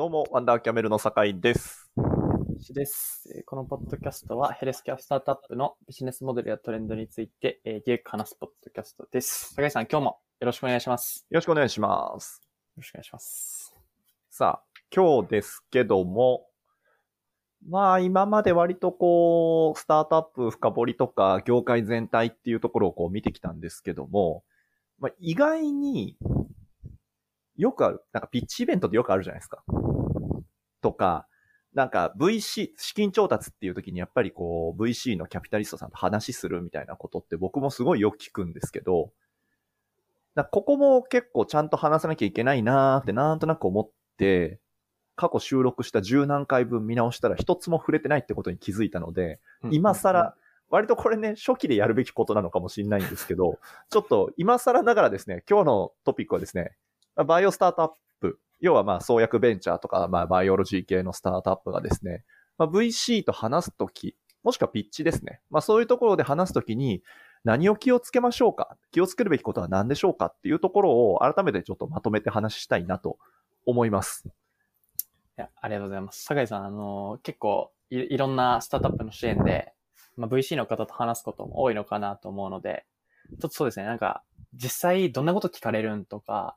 どうも、ワンダーキャメルの酒井です。しです。えーこのポッドキャストはヘルスケアスタートアップのビジネスモデルやトレンドについて、えー、ゲーク話すポッドキャストです。高井さん、今日もよろしくお願いします。よろしくお願いします。よろしくお願いします。さあ、今日ですけども、まあ今まで割とこう、スタートアップ深掘りとか業界全体っていうところをこう見てきたんですけども、まあ意外によくある、なんかピッチイベントってよくあるじゃないですか。とか、なんか VC、資金調達っていう時にやっぱりこう VC のキャピタリストさんと話するみたいなことって僕もすごいよく聞くんですけど、ここも結構ちゃんと話さなきゃいけないなーってなんとなく思って、過去収録した十何回分見直したら一つも触れてないってことに気づいたので、今更、割とこれね、初期でやるべきことなのかもしれないんですけど、ちょっと今更ながらですね、今日のトピックはですね、まあバイオスタートアップ、要はまあ創薬ベンチャーとか、まあバイオロジー系のスタートアップがですね、まあ、VC と話すとき、もしくはピッチですね。まあそういうところで話すときに、何を気をつけましょうか？気をつけるべきことは何でしょうかっていうところを改めてちょっとまとめて話したいなと思います。いや、ありがとうございます。酒井さん、あの結構い、いろんなスタートアップの支援で、まあ、VC の方と話すことも多いのかなと思うので、ちょっとそうですね、なんか、実際どんなこと聞かれるんとか、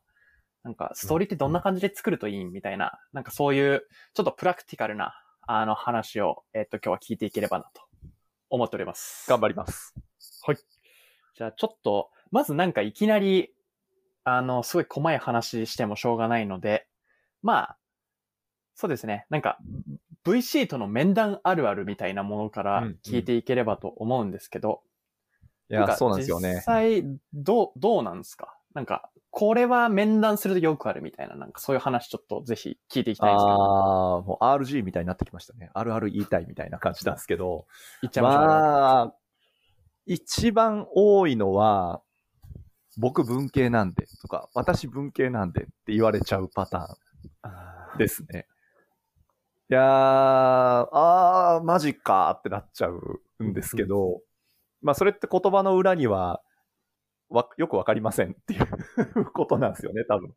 なんか、ストーリーってどんな感じで作るといいんみたいな、なんかそういう、ちょっとプラクティカルな、あの話を、えっと、今日は聞いていければなと思っております。頑張ります。じゃあちょっと、まずなんかいきなり、あの、すごい細い話してもしょうがないので、まあ、そうですね。なんか、VC との面談あるあるみたいなものからうんうん聞いていければと思うんですけど、いや、かそうなんですよ実ね。際、どう、どうなんですか？なんか、これは面談するとよくあるみたいな、なんかそういう話ちょっとぜひ聞いていきたいんですけど、ああ、もう RG みたいになってきましたね。あるある言いたいみたいな感じなんですけど。言っちゃいましょう。まあ、一番多いのは、僕文系なんでとか、私文系なんでって言われちゃうパターンですね。いやー、あー、マジかってなっちゃうんですけど、まあそれって言葉の裏には、わ、よくわかりませんっていうことなんですよね、多分。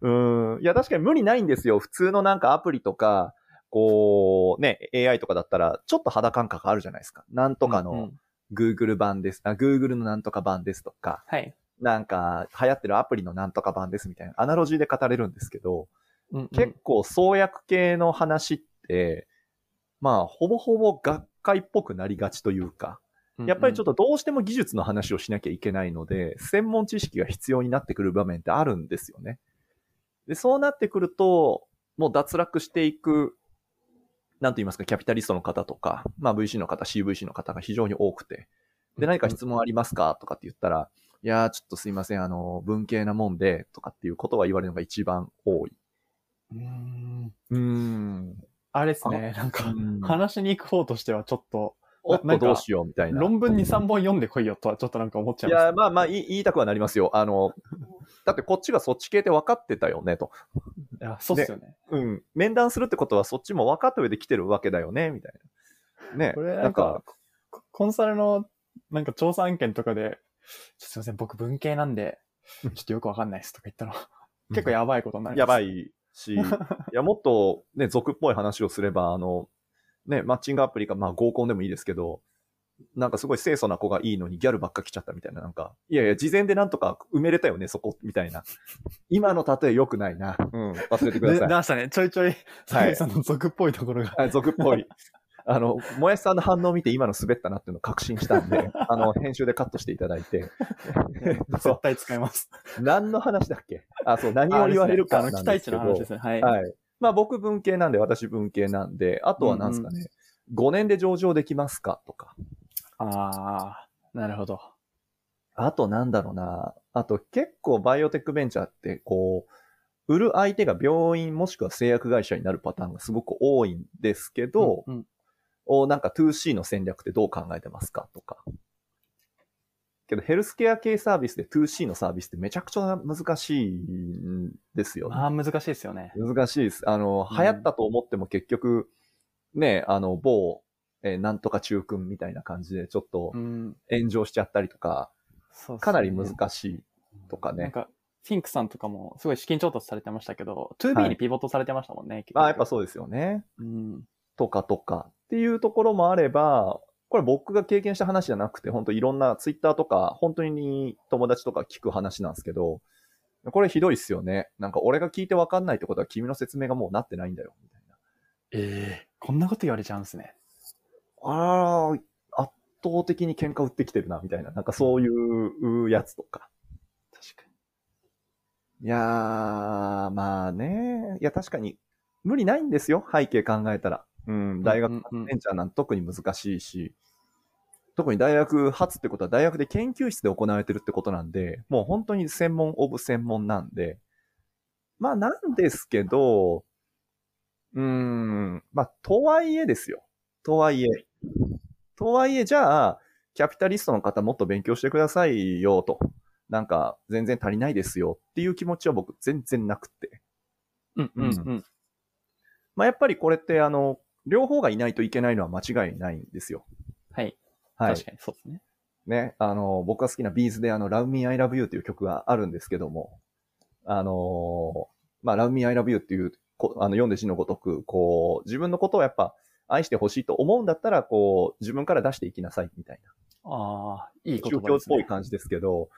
うん。いや、確かに無理ないんですよ。普通のなんかアプリとか、こう、ね、AI とかだったら、ちょっと肌感覚あるじゃないですか。なんとかの、うんうん Google 版です。あ、Google のなんとか版ですとか、はい。なんか流行ってるアプリのなんとか版ですみたいなアナロジーで語れるんですけど、うんうん結構創薬系の話って、まあ、ほぼほぼ学会っぽくなりがちというか、やっぱりちょっと、とどうしても技術の話をしなきゃいけないので、専門知識が必要になってくる場面ってあるんですよね。で、そうなってくると、もう脱落していく、なんと言いますか、キャピタリストの方とか、まあ VC の方、CVC の方が非常に多くて、で、何か質問ありますかとかって言ったら、いやー、ちょっとすいません、あの、文系なもんで、とかっていうことは言われるのが一番多い。うーんうーん。あれですね、なんか、うん話しに行く方としてはちょっと、おっとどうしようみたいな。論文2、3本読んでこいよとはちょっとなんか思っちゃいます。いや、まあまあ言いたくはなりますよ。あの、だってこっちがそっち系って分かってたよね、と。いや、そうっすよね。うん。面談するってことはそっちも分かった上で来てるわけだよね、みたいな。ね。これなんか、ココンサルのなんか調査案件とかで、すいません、僕文系なんで、ちょっとよくわかんないですとか言ったら、結構やばいことになります。やば。いし、いや、もっとね、俗っぽい話をすれば、あの、ね、マッチングアプリか、まあ合コンでもいいですけど、なんかすごい清楚な子がいいのにギャルばっか来ちゃったみたいな、なんか、いやいや、事前でなんとか埋めれたよね、そこ、みたいな。今の例え良くないな。うん、忘れてくだでさい。出ましたね。ちょいちょい、酒井さんの俗っぽいところが。はい、俗っぽい。あの、もやしさんの反応を見て今の滑ったなっていうのを確信したんで、あの、編集でカットしていただいて。絶対使います。何の話だっけ？あ、そう、何を言われるかあの、期。待値の話ですね。はい。はい。まあ僕文系なんで、私文系なんで、あとは何ですかね、5年で上場できますか？とか。ああ、なるほど。あとなんだろうな。あと結構バイオテックベンチャーって、こう、売る相手が病院もしくは製薬会社になるパターンがすごく多いんですけど、うんうんおなんか 2C の戦略ってどう考えてますか？とか。けどヘルスケア系サービスで 2C のサービスってめちゃくちゃ難しいんですよね。ああ、難しいですよね。難しいです。あの、うん流行ったと思っても結局、ね、あの、某、えーなんとか中君みたいな感じでちょっとうん。炎上しちゃったりとか、そうっすねかなり難しいとかね。なんか、フィンクさんとかもすごい資金調達されてましたけど、は 2B いにピボットされてましたもんね。結局まあやっぱそうですよね。うん。とかとかっていうところもあれば、これ僕が経験した話じゃなくて、本当いろんなツイッターとか、本当に友達とか聞く話なんですけど、これひどいっすよね。なんか俺が聞いてわかんないってことは君の説明がもうなってないんだよ、みたいな。ええこんなこと言われちゃうんですね。ああ、圧倒的に喧嘩売ってきてるな、みたいな。なんかそういうやつとか。確かいやー、まあね。いや、確かに、無理ないんですよ。背景考えたら。うん、大学うんうんうんベンチャーなんて特に難しいし、特に大学初ってことは大学で研究室で行われてるってことなんで、もう本当に専門オブ専門なんで、まあなんですけど、うーん、まあとはいえですよ。とはいえ。とはいえ、じゃあ、キャピタリストの方もっと勉強してくださいよと。なんか、全然足りないですよっていう気持ちは僕全然なくて。に。うんうんうん。まあやっぱりこれってあの、両方がいないといけないのは間違いないんですよ。はい。はい。確かにそうですね。ね、あの、僕が好きなビーズであの、Love Me I Love You っていう曲があるんですけども、あのまあ、Love Me I Love You っていう、こあの、読んで字のごとく、こう、自分のことをやっぱ愛してほしいと思うんだったら、こう、自分から出していきなさいみたいな。ああ、いい言ですね。ぽい感じですけど、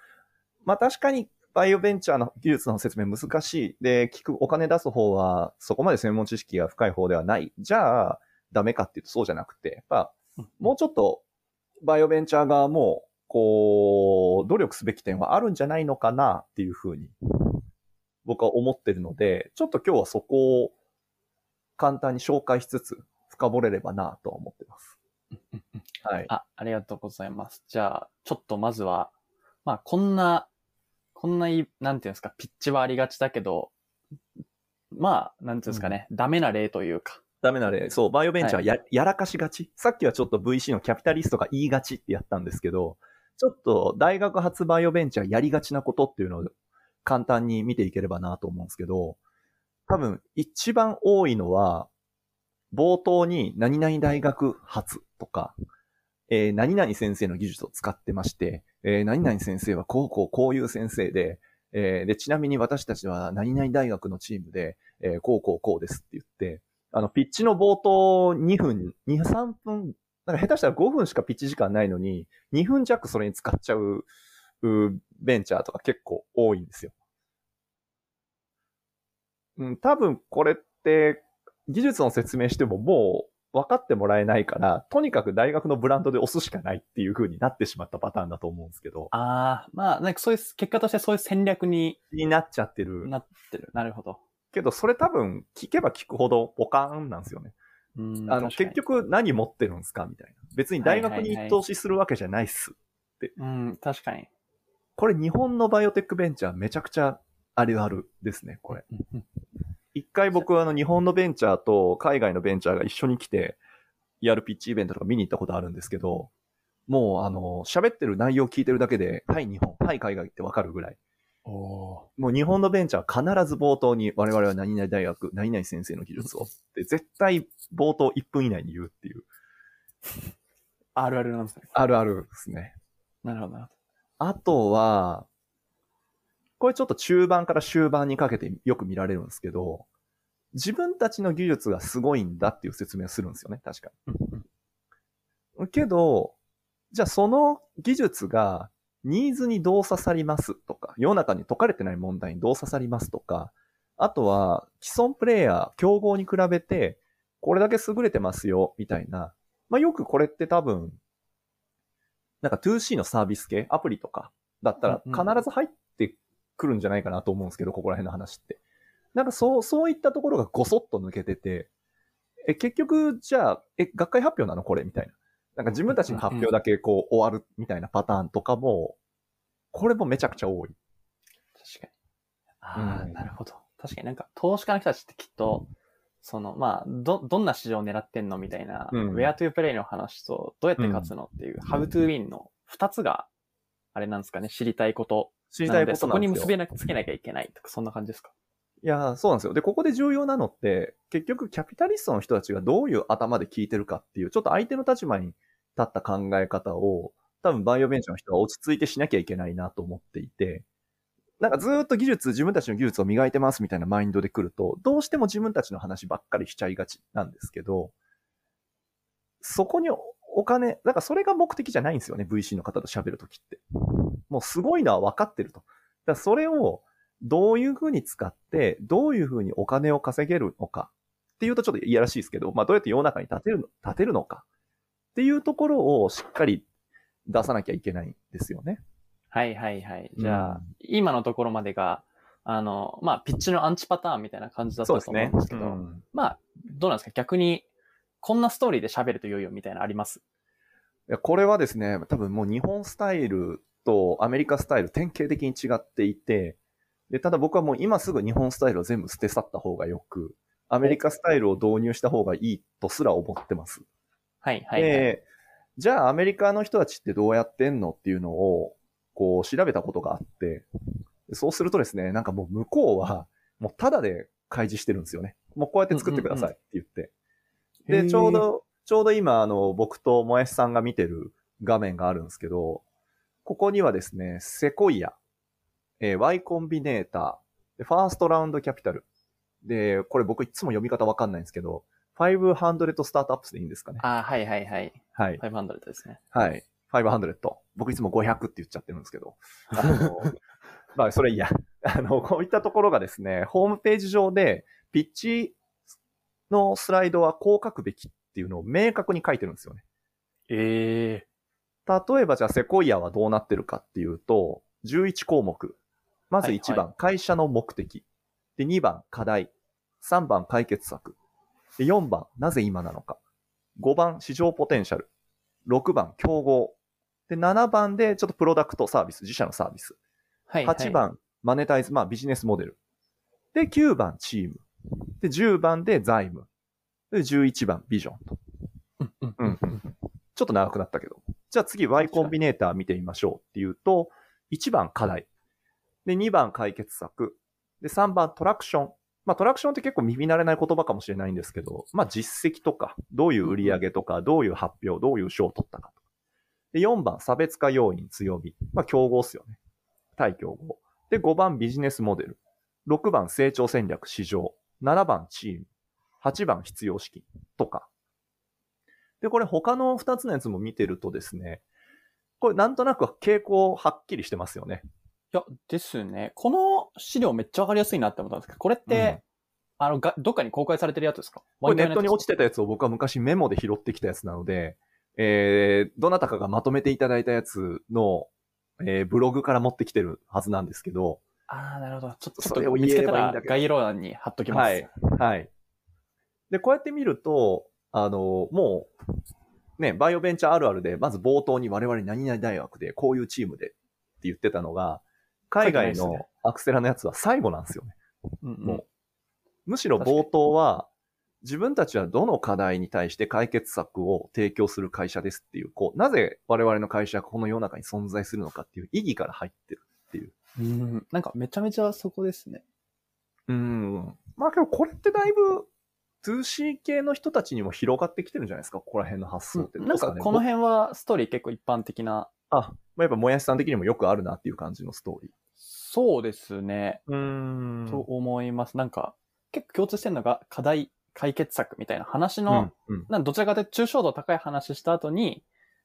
まあ確かにバイオベンチャーの技術の説明難しい。で、聞くお金出す方はそこまで専門知識が深い方ではない。じゃあ、ダメかっていうとそうじゃなくて、やっぱもうちょっとバイオベンチャー側も、こう、努力すべき点はあるんじゃないのかなっていうふうに僕は思ってるので、ちょっと今日はそこを簡単に紹介しつつ深掘れればなとは思ってます。はい。あ、ありがとうございます。じゃあ、ちょっとまずは、まあ、こんな、こんない、なんていうんですか、ピッチはありがちだけど、まあ、なんていうんですかね、ダメな例というか、ダメな例。そう、バイオベンチャーはや,、やらかしがち。さっきはちょっと VC のキャピタリストが言いがちってやったんですけど、ちょっと大学発バイオベンチャーやりがちなことっていうのを簡単に見ていければなと思うんですけど、多分一番多いのは、冒頭に何々大学発とか、えー何々先生の技術を使ってまして、えー何々先生はこうこうこういう先生で、えーで、ちなみに私たちは何々大学のチームで、えーこうこうこうですって言って、あの、ピッチの冒頭2分、2、3分、なんか下手したら5分しかピッチ時間ないのに、2分弱それに使っちゃう、うベンチャーとか結構多いんですよ。うん、多分これって、技術の説明してももう分かってもらえないから、とにかく大学のブランドで押すしかないっていう風になってしまったパターンだと思うんですけど、ああ、まあ、なんかそういう、結果としてそういう戦略にになっちゃってる。なってる。なるほど。けど、それ多分聞けば聞くほどポカーンなんですよね。うんあの、結局何持ってるんですかみたいな。別に大学に投資するわけじゃないっす。うん、確かに。これ日本のバイオテックベンチャーめちゃくちゃあるあるですね、これ。一回僕はあの日本のベンチャーと海外のベンチャーが一緒に来て、やるピッチイベントとか見に行ったことあるんですけど、もうあの、喋ってる内容聞いてるだけで、はい日本、はい海外ってわかるぐらい。おもう日本のベンチャーは必ず冒頭に我々は何々大学、何々先生の技術をって絶対冒頭1分以内に言うっていう。あるあるなんですね。あるあるですね。なるほど、なるほあとは、これちょっと中盤から終盤にかけてよく見られるんですけど、自分たちの技術がすごいんだっていう説明をするんですよね、確かに。けど、じゃあその技術がニーズにどう刺さりますとか、世の中に解かれてない問題にどう刺さりますとか、あとは既存プレイヤー、競合に比べてこれだけ優れてますよ、みたいな。まあよくこれって多分、なんか 2C のサービス系、アプリとかだったら必ず入ってくるんじゃないかなと思うんですけど、ここら辺の話って。なんかそう、そういったところがごそっと抜けてて、え、結局、じゃあ、え、学会発表なのこれみたいな。なんか自分たちの発表だけこう終わるみたいなパターンとかも、これもめちゃくちゃ多い。確かに。ああ、うんなるほど。確かになんか、投資家の人たちってきっと、その、まあ、ど、どんな市場を狙ってんのみたいな、うん where to play の話と、どうやって勝つのっていう、how to win の二つが、あれなんですかね、知りたいこと。知りたいことそこなんですよ。に結びな、つけなきゃいけないとか、そんな感じですか？いやー、そうなんですよ。で、ここで重要なのって、結局キャピタリストの人たちがどういう頭で聞いてるかっていう、ちょっと相手の立場に立った考え方を、多分バイオベンチャーの人は落ち着いてしなきゃいけないなと思っていて、なんかずーっと技術、自分たちの技術を磨いてますみたいなマインドで来ると、どうしても自分たちの話ばっかりしちゃいがちなんですけど、そこにお金、だからそれが目的じゃないんですよね、VC の方と喋るときって。もうすごいのは分かってると。だからそれをどういうふうに使って、どういうふうにお金を稼げるのかっていうとちょっといやらしいですけど、まあどうやって世の中に立てるの、立てるのかっていうところをしっかり出さなきゃいけないんですよね。はいはいはい。じゃあ、うん今のところまでが、あの、まあ、ピッチのアンチパターンみたいな感じだったと思うんですけど、うんまあ、どうなんですか？逆に、こんなストーリーで喋ると良いよみたいなのあります？いやこれはですね、多分もう日本スタイルとアメリカスタイル典型的に違っていて、で、ただ僕はもう今すぐ日本スタイルを全部捨て去った方がよく、アメリカスタイルを導入した方がいいとすら思ってます。はいはい、はい。で、じゃあアメリカの人たちってどうやってんのっていうのを、こう調べたことがあって、そうするとですね、なんかもう向こうは、もうタダで開示してるんですよね。もうこうやって作ってくださいって言って。で、ちょうど、ちょうど今、あの、僕ともやしさんが見てる画面があるんですけど、ここにはですね、セコイア、えー Y コンビネーター、でファーストラウンドキャピタル。で、これ僕いつも読み方わかんないんですけど、500スタートアップスでいいんですかね。あーはいはいはい。はい。500ですね。はい。500。僕いつも500って言っちゃってるんですけど。あの、まあ、それいいや。あの、こういったところがですね、ホームページ上で、ピッチのスライドはこう書くべきっていうのを明確に書いてるんですよね。ええ例えばじゃあセコイアはどうなってるかっていうと、11項目。まずはい1番、会社の目的。で、2番、課題。3番、解決策。で、4番、なぜ今なのか。5番、市場ポテンシャル。6番、競合。で、7番でちょっとプロダクトサービス、自社のサービス。はい、はい。8番、マネタイズ、まあビジネスモデル。で、9番、チーム。で、10番で財務。で、11番、ビジョンと。うんうんうんうんちょっと長くなったけど。じゃあ次 Y コンビネーター見てみましょうっていうと、1番課題。で、2番解決策。で、3番トラクション。まあトラクションって結構耳慣れない言葉かもしれないんですけど、まあ実績とか、どういう売り上げとか、どういう発表、どういう賞を取ったかとか。で、4番差別化要因強み。まあ競合っすよね。対競合。で、5番ビジネスモデル。6番成長戦略市場。7番チーム。8番必要資金とか。で、これ他の2つのやつも見てるとですね、これなんとなく傾向はっきりしてますよね。いや、ですね。この資料めっちゃわかりやすいなって思ったんですけど、これって、あの、が、どっかに公開されてるやつですか？これネットに落ちててたやつを僕は昔メモで拾ってきたやつなので、えー、どなたかがまとめていただいたやつの、えー、ブログから持ってきてるはずなんですけど、ああ、なるほど。ちょちょっそれを見つけたらればいいんだけど概要欄に貼っときます。はい。はい。で、こうやって見ると、あの、もう、ね、バイオベンチャーあるあるで、まず冒頭に我々何々大学でこういうチームでって言ってたのが、海外のアクセラのやつは最後なんですよね。うんうんもうむしろ冒頭は、自分たちはどの課題に対して解決策を提供する会社ですっていう、こう、なぜ我々の会社がこの世の中に存在するのかっていう意義から入ってるっていう。うん。なんかめちゃめちゃそこですね。うん。まあけどこれってだいぶ 2C 系の人たちにも広がってきてるんじゃないですか、ここら辺の発想って。どうなんかこの辺はストーリー結構一般的な。あ、まあ、やっぱもやしさん的にもよくあるなっていう感じのストーリー。そうですね。うーんと思います。なんか結構共通してるのが課題解決策みたいな話の、うんうんなんかどちらかというと抽象度高い話した後に、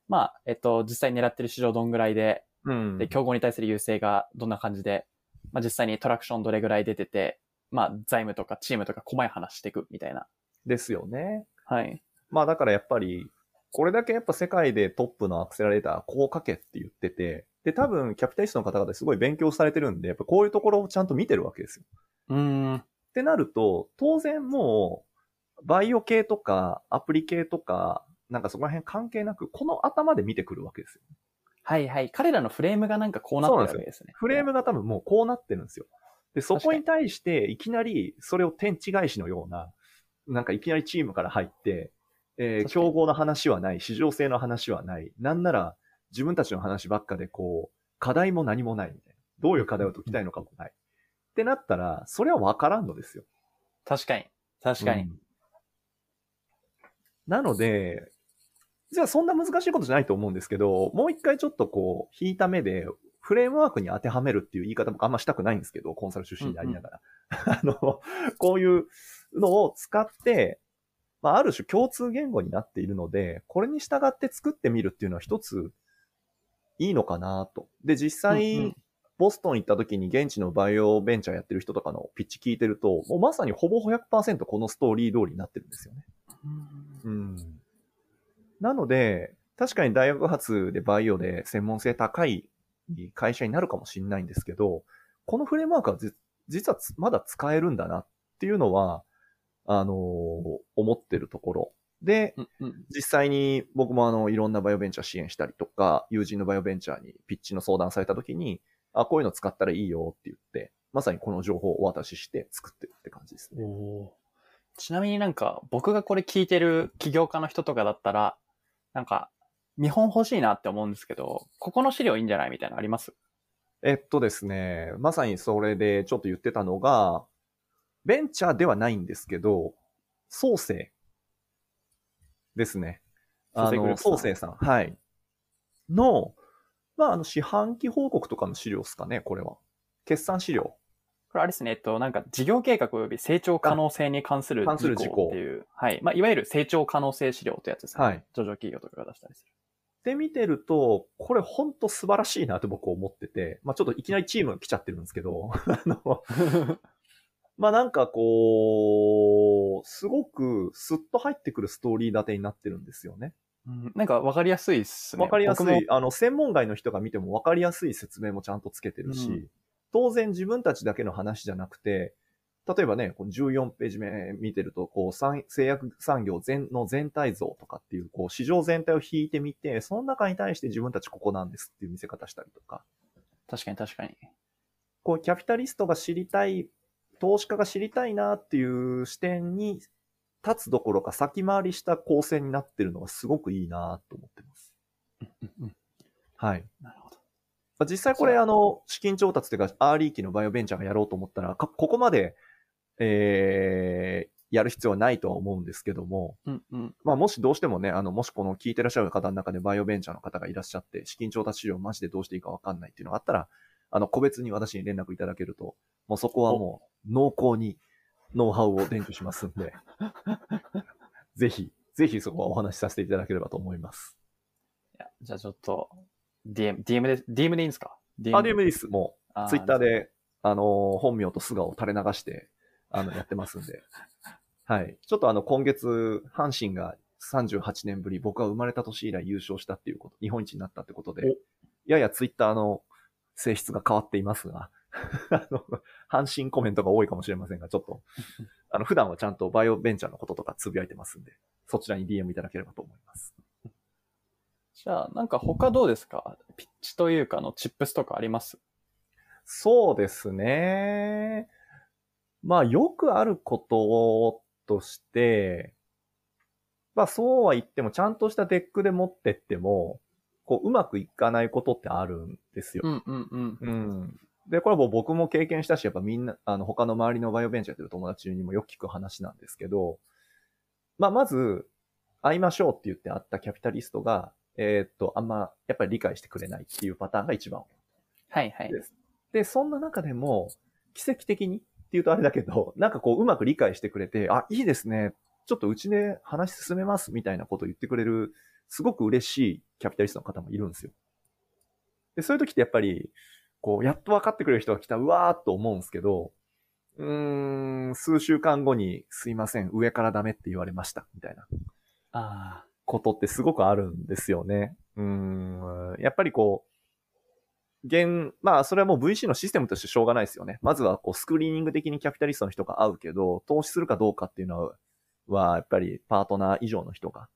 まあ、えっと、実際狙ってる市場どんぐらいで、うんで、競合に対する優勢がどんな感じで、まあ実際にトラクションどれぐらい出てて、まあ財務とかチームとか細い話していくみたいな。ですよね。はい。まあだからやっぱり、これだけやっぱ世界でトップのアクセラレーター、こう書けって言ってて、で、多分キャピタリストの方々すごい勉強されてるんで、やっぱこういうところをちゃんと見てるわけですよ。うーん。ってなると、当然もう、バイオ系とか、アプリ系とか、なんかそこら辺関係なく、この頭で見てくるわけですよ。はいはい。彼らのフレームがなんかこうなってるわけですね。フレームが多分もうこうなってるんですよ。で、そこに対して、いきなり、それを天地返しのような、なんかいきなりチームから入って、えー競合の話はない、市場性の話はない、なんなら自分たちの話ばっかでこう、課題も何もないみたいな。どういう課題を解きたいのかもない。ってなったら、それは分からんのですよ。確かに。確かに。うんなので、じゃあそんな難しいことじゃないと思うんですけど、もう一回ちょっとこう、引いた目でフレームワークに当てはめるっていう言い方もあんましたくないんですけど、コンサル出身でありながら。あの、こういうのを使って、まあ、ある種共通言語になっているので、これに従って作ってみるっていうのは一ついいのかなと。で、実際、うんうんボストン行った時に現地のバイオベンチャーやってる人とかのピッチ聞いてると、もうまさにほぼ100%このストーリー通りになってるんですよね。うん。なので、確かに大学発でバイオで専門性高い会社になるかもしれないんですけど、このフレームワークはじ実はつまだ使えるんだなっていうのは、あのー思ってるところ。で、うんうん実際に僕もあの、いろんなバイオベンチャー支援したりとか、友人のバイオベンチャーにピッチの相談された時に、あ、こういうの使ったらいいよって言って、まさにこの情報をお渡しして作ってるって感じですね。ちなみになんか、僕がこれ聞いてる起業家の人とかだったら、なんか、見本欲しいなって思うんですけど、ここの資料いいんじゃないみたいなのあります？えっとですね、まさにそれでちょっと言ってたのが、ベンチャーではないんですけど、創生ですね。あの、創生さん。はい。の、まあ、あの、四半期報告とかの資料ですかね、これは。決算資料。これあれですね、えっと、なんか事業計画及び成長可能性に関する事項っていう、はい。まあ、いわゆる成長可能性資料ってやつですね。はい。上場企業とかが出したりする。で見てると、これほんと素晴らしいなと僕思ってて、まあちょっといきなりチームが来ちゃってるんですけど、あの、まあなんかこう、すごくスッと入ってくるストーリー立てになってるんですよね。うんなんかわかりやすいっすね。わかりやすい、あの、専門外の人が見てもわかりやすい説明もちゃんとつけてるし、うん当然自分たちだけの話じゃなくて、例えばね、この14ページ目見てると、こう、産製薬産業全の全体像とかっていう、こう、市場全体を引いてみて、その中に対して自分たちここなんですっていう見せ方したりとか、確かに確かに。こう、キャピタリストが知りたい、投資家が知りたいなっていう視点に立つどころか先回りした構成になってるのがすごくいいなと思ってます。うんうんはい。なるほど。まあ実際これあの、資金調達というか、アーリー期のバイオベンチャーがやろうと思ったら、かここまで、えー、やる必要はないとは思うんですけども、うんうん。まあもしどうしてもね、あの、もしこの聞いてらっしゃる方の中でバイオベンチャーの方がいらっしゃって、資金調達資料マジでどうしていいかわかんないっていうのがあったら、あの、個別に私に連絡いただけると、もうそこはもう濃厚にノウハウを伝授しますんで、ぜひ、ぜひそこはお話しさせていただければと思います。いやじゃあちょっと、DM、DM で、DM でいいんですか ?DM あ、でもいいです。もう、ツイッターで。で、あのー本名と素顔を垂れ流して、あの、やってますんで。はい。ちょっとあの、今月、阪神が38年ぶり、僕が生まれた年以来優勝したっていうこと、日本一になったってことで、ややツイッターの性質が変わっていますが、あの、阪神コメントが多いかもしれませんが、ちょっと、あの、普段はちゃんとバイオベンチャーのこととかつぶやいてますんで、そちらに DM いただければと思います。じゃあ、なんか他どうですか？ピッチというかのチップスとかあります？そうですね。まあ、よくあることとして、まあ、そうは言っても、ちゃんとしたデックで持ってっても、こう、うまくいかないことってあるんですよ。んうんうん。うん。で、これはもう僕も経験したし、やっぱみんな、あの、他の周りのバイオベンチャーやってる友達にもよく聞く話なんですけど、まあ、まず、会いましょうって言って会ったキャピタリストが、えーっと、あんま、やっぱり理解してくれないっていうパターンが一番多いはいはい。でそんな中でも、奇跡的にって言うとあれだけど、なんかこう、うまく理解してくれて、あ、いいですね。ちょっとうちで話進めますみたいなことを言ってくれる、すごく嬉しいキャピタリストの方もいるんですよ。で、そういう時ってやっぱり、こう、やっと分かってくれる人が来た、うわーっと思うんですけど、うーん、数週間後に、すいません、上からダメって言われました、みたいなあことってすごくあるんですよね。うん、やっぱりこう、現、まあ、それはもう VC のシステムとしてしょうがないですよね。まずは、こう、スクリーニング的にキャピタリストの人が会うけど、投資するかどうかっていうのは、は、やっぱりパートナー以上の人が。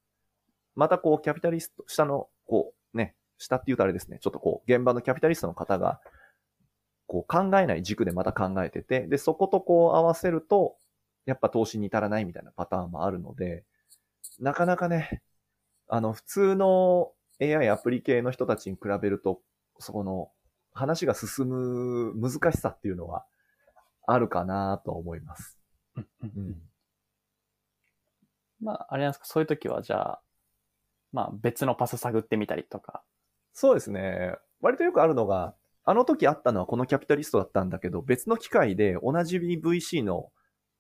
また、こう、キャピタリスト、下の、こう、ね、下って言うとあれですね、ちょっとこう、現場のキャピタリストの方が、こう、考えない軸でまた考えてて、で、そことこう、合わせると、やっぱ投資に至らないみたいなパターンもあるので、なかなかね、あの、普通の AI アプリ系の人たちに比べると、そこの話が進む難しさっていうのはあるかなと思います。うん。まあ、あれなんですか、そういう時はじゃあ、まあ別のパス探ってみたりとか。そうですね。割とよくあるのが、あの時あったのはこのキャピタリストだったんだけど、別の機会で同じ VC の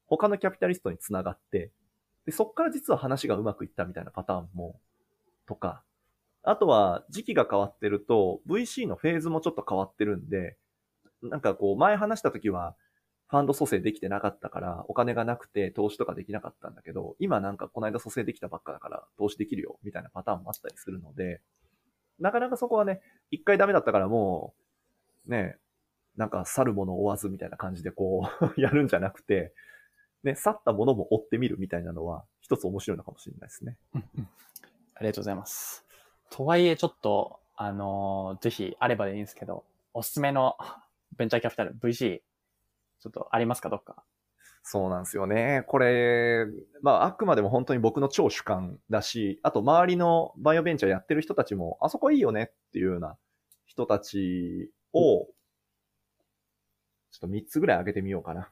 他のキャピタリストにつながって、で、そっから実は話がうまくいったみたいなパターンも、とか、あとは時期が変わってると、VC のフェーズもちょっと変わってるんで、なんかこう、前話した時は、ファンド蘇生できてなかったから、お金がなくて投資とかできなかったんだけど、今なんかこの間蘇生できたばっかだから、投資できるよ、みたいなパターンもあったりするので、なかなかそこはね、一回ダメだったからもう、ね、なんか去るものを追わずみたいな感じでこう、やるんじゃなくて、ね、去ったものも追ってみるみたいなのは、一つ面白いのかもしれないですね。ありがとうございます。とはいえ、ちょっと、あのーぜひ、あればでいいんですけど、おすすめの ベンチャーキャピタル、VC、ちょっとありますか、どっか？そうなんですよね。これ、まあ、あくまでも本当に僕の超主観だし、あと周りのバイオベンチャーやってる人たちも、あそこいいよねっていうような人たちを、ちょっと3つぐらい挙げてみようかな。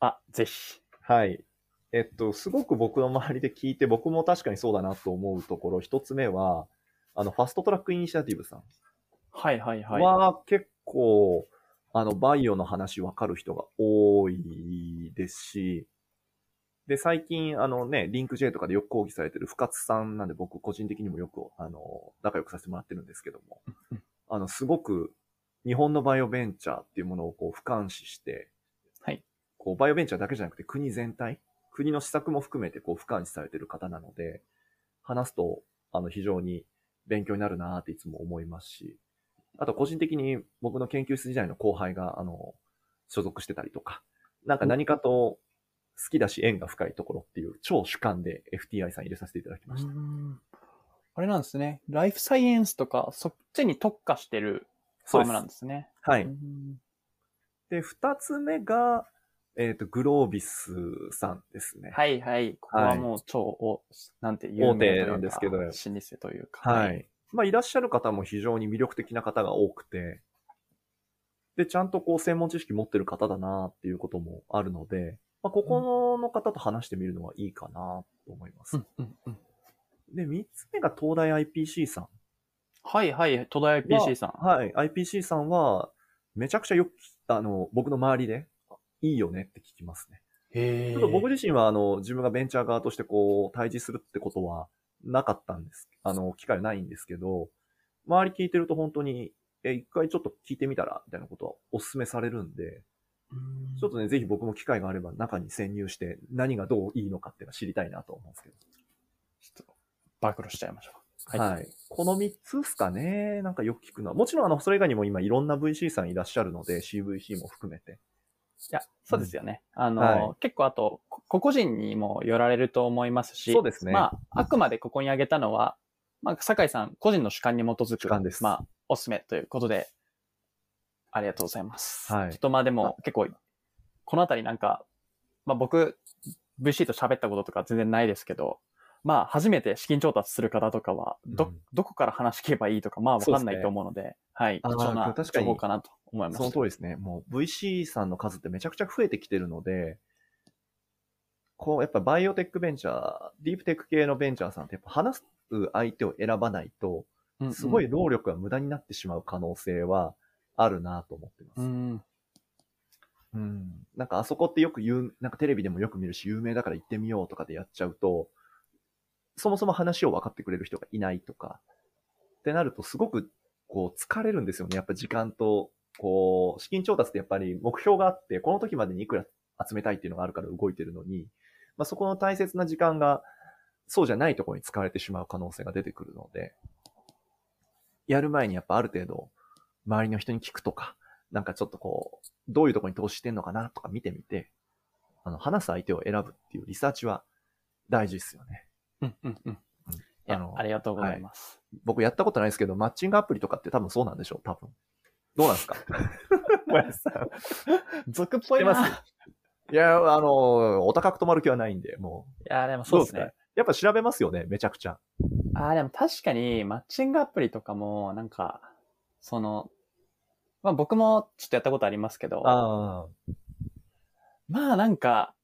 あ、ぜひ。はい。えっと、すごく僕の周りで聞いて、僕も確かにそうだなと思うところ、一つ目は、あの、ファストトラックイニシアティブさんはいはいはい。は結構、あの、バイオの話わかる人が多いですし、で、最近、あのね、リンク J とかでよく講義されてる深津さんなんで僕個人的にもよく、あの、仲良くさせてもらってるんですけども、あの、すごく日本のバイオベンチャーっていうものをこう俯瞰視して、はい。こう、バイオベンチャーだけじゃなくて国全体、国の施策も含めてこう俯瞰視されてる方なので、話すと、あの、非常に勉強になるなーっていつも思いますし、あと個人的に僕の研究室時代の後輩が、あの、所属してたりとか、なんか何かと好きだし縁が深いところっていう超主観で FTI さん入れさせていただきました。うんあれなんですね。ライフサイエンスとか、そっちに特化してるファームなんですね。はい。うんで、二つ目が、えっ、と、グロービスさんですね。はいはい。ここはもう超、おなんて有名というか大手なんですけど老舗というか。はい。まあ、いらっしゃる方も非常に魅力的な方が多くて、で、ちゃんとこう、専門知識持ってる方だなっていうこともあるので、まあ、ここの方と話してみるのはいいかなと思います。うんうんうんで、三つ目が東大 IPC さん。はいはい。東大 PC さん。はい。IPC さんは、めちゃくちゃよく、あの、僕の周りで、いいよねって聞きますね。へちょっと僕自身は、あの、自分がベンチャー側としてこう、対峙するってことはなかったんです。あの、機会はないんですけど、周り聞いてると本当に、え、一回ちょっと聞いてみたら、みたいなことはお勧めされるんで、ちょっとね、ぜひ僕も機会があれば中に潜入して、何がどういいのかっていうのは知りたいなと思うんですけど。ちょっと、暴露しちゃいましょう。はい。この3つですかね。なんかよく聞くのは。もちろん、あの、それ以外にも今いろんな VC さんいらっしゃるので、CVC も含めて。いや、そうですよね。あの、はい。結構あと、こ個々人にもよられると思いますし、そうですね。まあ、あくまでここに挙げたのは、まあ、酒井さん個人の主観に基づく、まあ、おすすめということで、ありがとうございます。はい。ちょっとまあでも、結構、このあたりなんか、まあ僕、VC と喋ったこととか全然ないですけど、まあ、初めて資金調達する方とかは、ど、うんどこから話聞けばいいとか、まあわかんないと思うので、はい、あー貴重な確かに情報かなと思います。その通りですね。もう VC さんの数ってめちゃくちゃ増えてきてるので、こう、やっぱバイオテックベンチャー、ディープテック系のベンチャーさんってやっぱ話す相手を選ばないと、すごい労力が無駄になってしまう可能性はあるなと思ってます。うん。うん。なんかあそこってよく言う、なんかテレビでもよく見るし、有名だから行ってみようとかでやっちゃうと、そもそも話を分かってくれる人がいないとか、ってなるとすごくこう疲れるんですよね。やっぱ時間と、こう、資金調達ってやっぱり目標があって、この時までにいくら集めたいっていうのがあるから動いてるのに、まあそこの大切な時間がそうじゃないところに使われてしまう可能性が出てくるので、やる前にやっぱある程度、周りの人に聞くとか、なんかちょっとこう、どういうところに投資してんのかなとか見てみて、あの、話す相手を選ぶっていうリサーチは大事ですよね。うんうんうん。あのありがとうございます。僕やったことないですけど、マッチングアプリとかって多分そうなんでしょう、多分。どうなんですか？小林さん。俗っぽいな。いや、あの、お高く止まる気はないんで、もいや、でもう。そうですね。やっぱ調べますよね、めちゃくちゃ。ああ、でも確かに、マッチングアプリとかも、なんか、その、まあ僕もちょっとやったことありますけど、あまあなんか、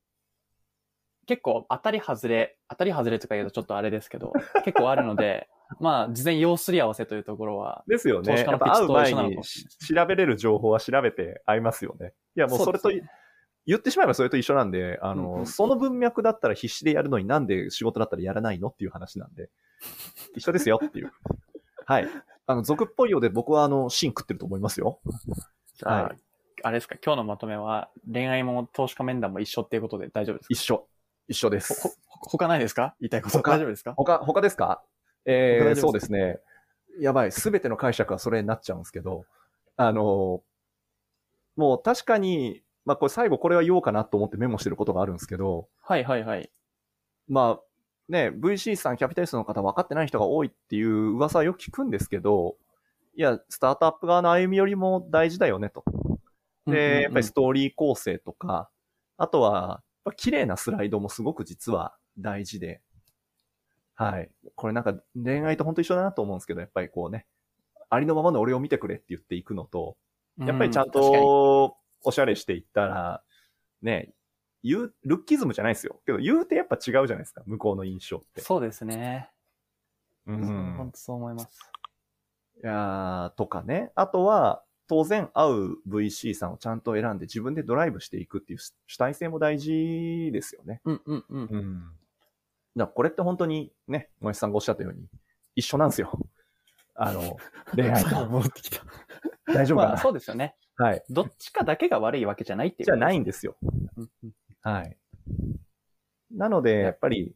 結構当たり外れ、当たり外れとか言うとちょっとあれですけど、結構あるので、まあ、事前要すり合わせというところは、ですよね。投資家のピッチと一緒なのかにもしれし調べれる情報は調べて会いますよね。いや、もうそれと、ね言ってしまえばそれと一緒なんで、あの、うんうんその文脈だったら必死でやるのになんで仕事だったらやらないのっていう話なんで、一緒ですよっていう。はい。あの、俗っぽいようで僕はあの、芯食ってると思いますよ。はいあれですか、今日のまとめは、恋愛も投資家面談も一緒っていうことで大丈夫ですか？一緒。一緒でほす。ほ他ないですか？言いたいこと他大丈夫ですか？他、他ですか？えー、そうですね。やばい。すべての解釈はそれになっちゃうんですけど、あの、もう確かに、まあこれ最後これは言おうかなと思ってメモしてることがあるんですけど、はいはいはい。まあ、ね、VC さん、キャピタリストの方分かってない人が多いっていう噂はよく聞くんですけど、いや、スタートアップ側の歩み寄りも大事だよねと。で、やっぱりストーリー構成とか、あとは、ぱ綺麗なスライドもすごく実は大事で、はい。これなんか恋愛と本当一緒だなと思うんですけど、やっぱりこうね、ありのままの俺を見てくれって言っていくのと、うやっぱりちゃんとおしゃれしていったら、ね、言う、ルッキズムじゃないですよ。けど言うてやっぱ違うじゃないですか、向こうの印象って。そうですね。う本当そう思います。いやーとかね。あとは、当然会う VC さんをちゃんと選んで自分でドライブしていくっていう主主体性も大事ですよね。うんうんうん。うん。これって本当にね、もやしさんがおっしゃったように、一緒なんですよ。あの、恋愛と。戻ってきた。大丈夫かな、まあそうですよね。はい。どっちかだけが悪いわけじゃないっていう。じゃないんですよ。うんうんはい。なので、やっぱり、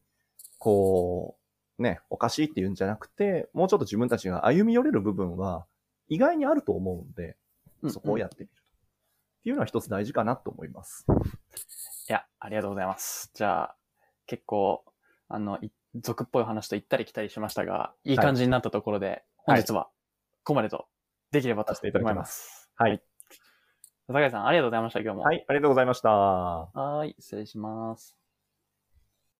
こう、ね、おかしいっていうんじゃなくて、もうちょっと自分たちが歩み寄れる部分は、意外にあると思うんで、うんそこをやってみる。っていうのは一つ大事かなと思います。いや、ありがとうございます。じゃあ、結構、あの、い俗っぽい話と行ったり来たりしましたが、いい感じになったところで、本日は、ここまでと、できればとさせていただきまます。はい。坂井さん、ありがとうございました、今日も。はい、ありがとうございました。はーい、失礼します。